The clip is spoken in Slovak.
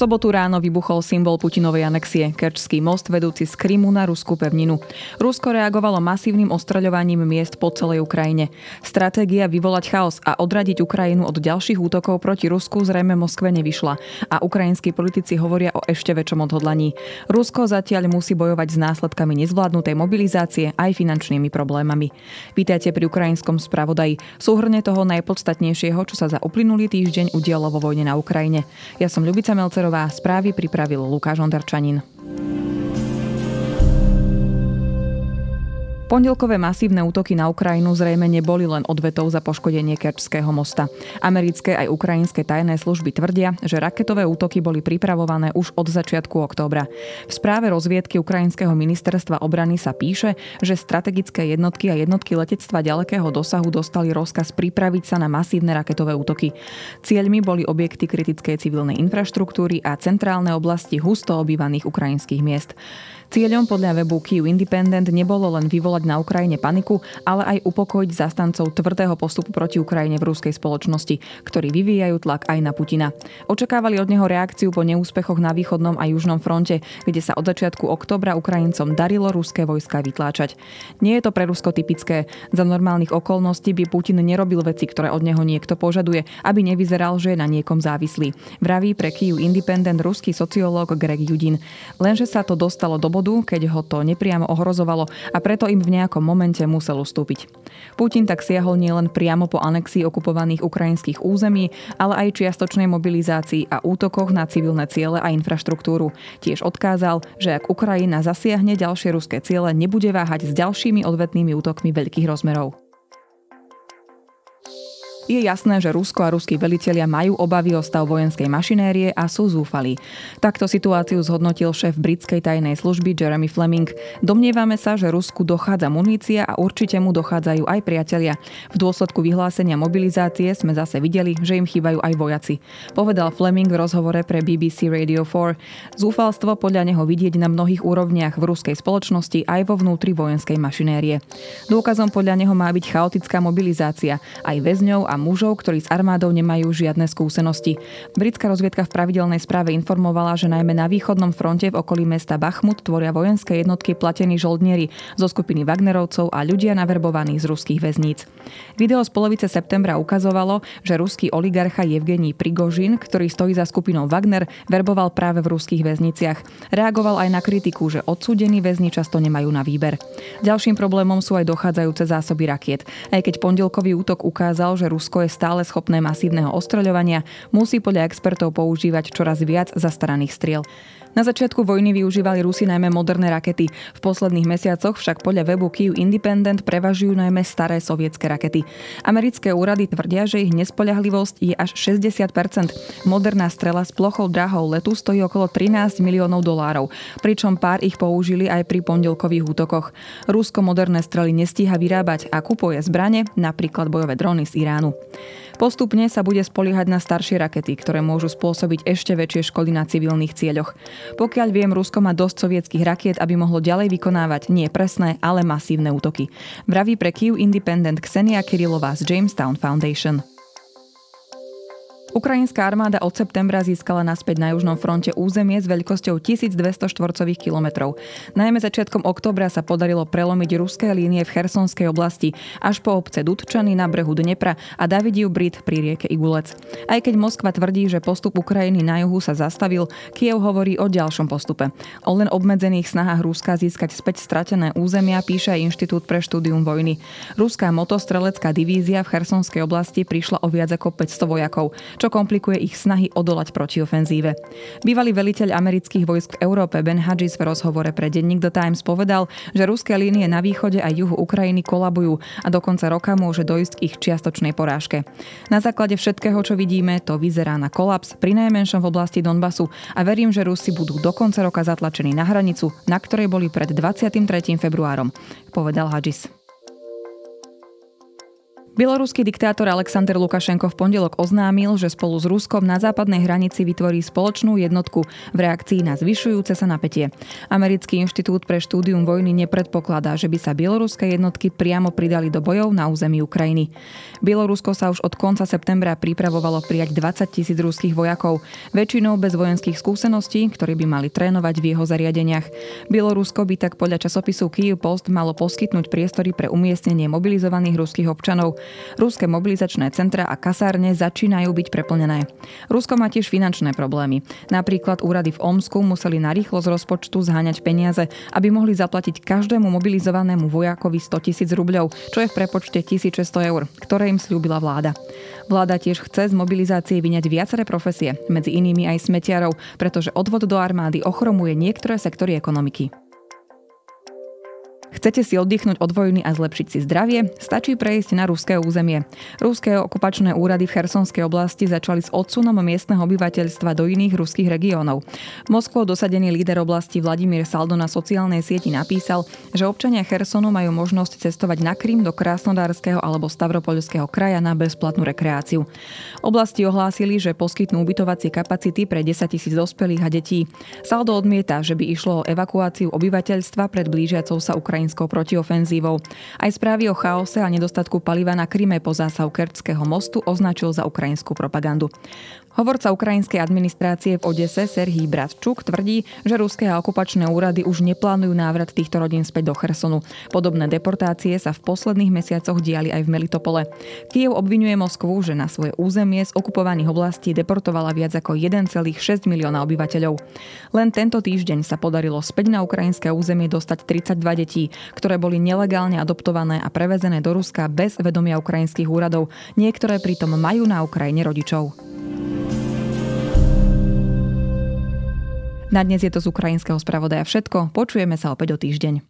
sobotu ráno vybuchol symbol Putinovej anexie, Kerčský most vedúci z Krymu na ruskú pevninu. Rusko reagovalo masívnym ostreľovaním miest po celej Ukrajine. Stratégia vyvolať chaos a odradiť Ukrajinu od ďalších útokov proti Rusku zrejme Moskve nevyšla a ukrajinskí politici hovoria o ešte väčšom odhodlaní. Rusko zatiaľ musí bojovať s následkami nezvládnutej mobilizácie aj finančnými problémami. Vítajte pri ukrajinskom spravodaji. Súhrne toho najpodstatnejšieho, čo sa za uplynulý týždeň udialo vo vojne na Ukrajine. Ja som Ľubica Melcer Šaferová, správy pripravil Lukáš Ondarčanin. Pondelkové masívne útoky na Ukrajinu zrejme neboli len odvetou za poškodenie Kerčského mosta. Americké aj ukrajinské tajné služby tvrdia, že raketové útoky boli pripravované už od začiatku októbra. V správe rozviedky Ukrajinského ministerstva obrany sa píše, že strategické jednotky a jednotky letectva ďalekého dosahu dostali rozkaz pripraviť sa na masívne raketové útoky. Cieľmi boli objekty kritickej civilnej infraštruktúry a centrálne oblasti husto obývaných ukrajinských miest. Cieľom podľa webu Kyiv Independent nebolo len vyvolať na Ukrajine paniku, ale aj upokojiť zastancov tvrdého postupu proti Ukrajine v ruskej spoločnosti, ktorí vyvíjajú tlak aj na Putina. Očakávali od neho reakciu po neúspechoch na východnom a južnom fronte, kde sa od začiatku oktobra Ukrajincom darilo ruské vojska vytláčať. Nie je to pre Rusko typické. Za normálnych okolností by Putin nerobil veci, ktoré od neho niekto požaduje, aby nevyzeral, že je na niekom závislý. Vraví pre Kyiv Independent ruský sociológ Greg Judin. Lenže sa to dostalo do bodu, keď ho to nepriamo ohrozovalo a preto im v nejakom momente musel ustúpiť. Putin tak siahol nielen priamo po anexii okupovaných ukrajinských území, ale aj čiastočnej mobilizácii a útokoch na civilné ciele a infraštruktúru. Tiež odkázal, že ak Ukrajina zasiahne ďalšie ruské ciele, nebude váhať s ďalšími odvetnými útokmi veľkých rozmerov. Je jasné, že Rusko a ruskí velitelia majú obavy o stav vojenskej mašinérie a sú zúfali. Takto situáciu zhodnotil šéf britskej tajnej služby Jeremy Fleming. Domnievame sa, že Rusku dochádza munícia a určite mu dochádzajú aj priatelia. V dôsledku vyhlásenia mobilizácie sme zase videli, že im chýbajú aj vojaci. Povedal Fleming v rozhovore pre BBC Radio 4. Zúfalstvo podľa neho vidieť na mnohých úrovniach v ruskej spoločnosti aj vo vnútri vojenskej mašinérie. Dôkazom podľa neho má byť chaotická mobilizácia aj väzňov a mužov, ktorí s armádou nemajú žiadne skúsenosti. Britská rozviedka v pravidelnej správe informovala, že najmä na východnom fronte v okolí mesta Bachmut tvoria vojenské jednotky platení žoldnieri zo skupiny Wagnerovcov a ľudia naverbovaní z ruských väzníc. Video z polovice septembra ukazovalo, že ruský oligarcha Evgení Prigožin, ktorý stojí za skupinou Wagner, verboval práve v ruských väzniciach. Reagoval aj na kritiku, že odsúdení väzni často nemajú na výber. Ďalším problémom sú aj dochádzajúce zásoby rakiet. Aj keď pondelkový útok ukázal, že Rusko Rusko je stále schopné masívneho ostreľovania, musí podľa expertov používať čoraz viac zastaraných striel. Na začiatku vojny využívali Rusi najmä moderné rakety. V posledných mesiacoch však podľa webu Kyiv Independent prevažujú najmä staré sovietské rakety. Americké úrady tvrdia, že ich nespoľahlivosť je až 60%. Moderná strela s plochou drahou letu stojí okolo 13 miliónov dolárov, pričom pár ich použili aj pri pondelkových útokoch. Rusko moderné strely nestíha vyrábať a kupuje zbrane, napríklad bojové drony z Iránu. Postupne sa bude spoliehať na staršie rakety, ktoré môžu spôsobiť ešte väčšie škody na civilných cieľoch. Pokiaľ viem, Rusko má dosť sovietských rakiet, aby mohlo ďalej vykonávať nie presné, ale masívne útoky. Vraví pre Kyiv Independent Ksenia Kirilová z Jamestown Foundation. Ukrajinská armáda od septembra získala naspäť na južnom fronte územie s veľkosťou 1200 štvorcových kilometrov. Najmä začiatkom októbra sa podarilo prelomiť ruské línie v Chersonskej oblasti až po obce Dudčany na brehu Dnepra a Davidiu Brit pri rieke Igulec. Aj keď Moskva tvrdí, že postup Ukrajiny na juhu sa zastavil, Kiev hovorí o ďalšom postupe. O len obmedzených snahách Ruska získať späť stratené územia píše aj Inštitút pre štúdium vojny. Ruská motostrelecká divízia v Chersonskej oblasti prišla o viac ako 500 vojakov čo komplikuje ich snahy odolať proti ofenzíve. Bývalý veliteľ amerických vojsk v Európe Ben Hadžis v rozhovore pre denník The Times povedal, že ruské línie na východe a juhu Ukrajiny kolabujú a do konca roka môže dojsť k ich čiastočnej porážke. Na základe všetkého, čo vidíme, to vyzerá na kolaps, pri najmenšom v oblasti Donbasu a verím, že Rusi budú do konca roka zatlačení na hranicu, na ktorej boli pred 23. februárom, povedal Hadžis. Bieloruský diktátor Aleksandr Lukašenko v pondelok oznámil, že spolu s Ruskom na západnej hranici vytvorí spoločnú jednotku v reakcii na zvyšujúce sa napätie. Americký inštitút pre štúdium vojny nepredpokladá, že by sa bieloruské jednotky priamo pridali do bojov na území Ukrajiny. Bielorusko sa už od konca septembra pripravovalo prijať 20 tisíc ruských vojakov, väčšinou bez vojenských skúseností, ktorí by mali trénovať v jeho zariadeniach. Bielorusko by tak podľa časopisu Kyiv Post malo poskytnúť priestory pre umiestnenie mobilizovaných ruských občanov. Ruské mobilizačné centra a kasárne začínajú byť preplnené. Rusko má tiež finančné problémy. Napríklad úrady v Omsku museli na rýchlo z rozpočtu zháňať peniaze, aby mohli zaplatiť každému mobilizovanému vojakovi 100 tisíc rubľov, čo je v prepočte 1600 eur, ktoré im slúbila vláda. Vláda tiež chce z mobilizácie vyňať viaceré profesie, medzi inými aj smetiarov, pretože odvod do armády ochromuje niektoré sektory ekonomiky. Chcete si oddychnúť od vojny a zlepšiť si zdravie? Stačí prejsť na ruské územie. Ruské okupačné úrady v Chersonskej oblasti začali s odsunom miestneho obyvateľstva do iných ruských regiónov. Moskvou dosadený líder oblasti Vladimír Saldo na sociálnej sieti napísal, že občania Chersonu majú možnosť cestovať na Krym do Krásnodárskeho alebo Stavropolského kraja na bezplatnú rekreáciu. Oblasti ohlásili, že poskytnú ubytovacie kapacity pre 10 tisíc dospelých a detí. Saldo odmieta, že by išlo o evakuáciu obyvateľstva pred blížiacou sa Ukrajinou ukrajinskou protiofenzívou. Aj správy o chaose a nedostatku paliva na Kryme po zásahu Kerčského mostu označil za ukrajinskú propagandu. Hovorca ukrajinskej administrácie v Odese Serhii Bratčuk tvrdí, že ruské a okupačné úrady už neplánujú návrat týchto rodín späť do Chersonu. Podobné deportácie sa v posledných mesiacoch diali aj v Melitopole. Kiev obvinuje Moskvu, že na svoje územie z okupovaných oblastí deportovala viac ako 1,6 milióna obyvateľov. Len tento týždeň sa podarilo späť na ukrajinské územie dostať 32 detí, ktoré boli nelegálne adoptované a prevezené do Ruska bez vedomia ukrajinských úradov. Niektoré pritom majú na Ukrajine rodičov. Na dnes je to z ukrajinského spravodaja všetko. Počujeme sa opäť o týždeň.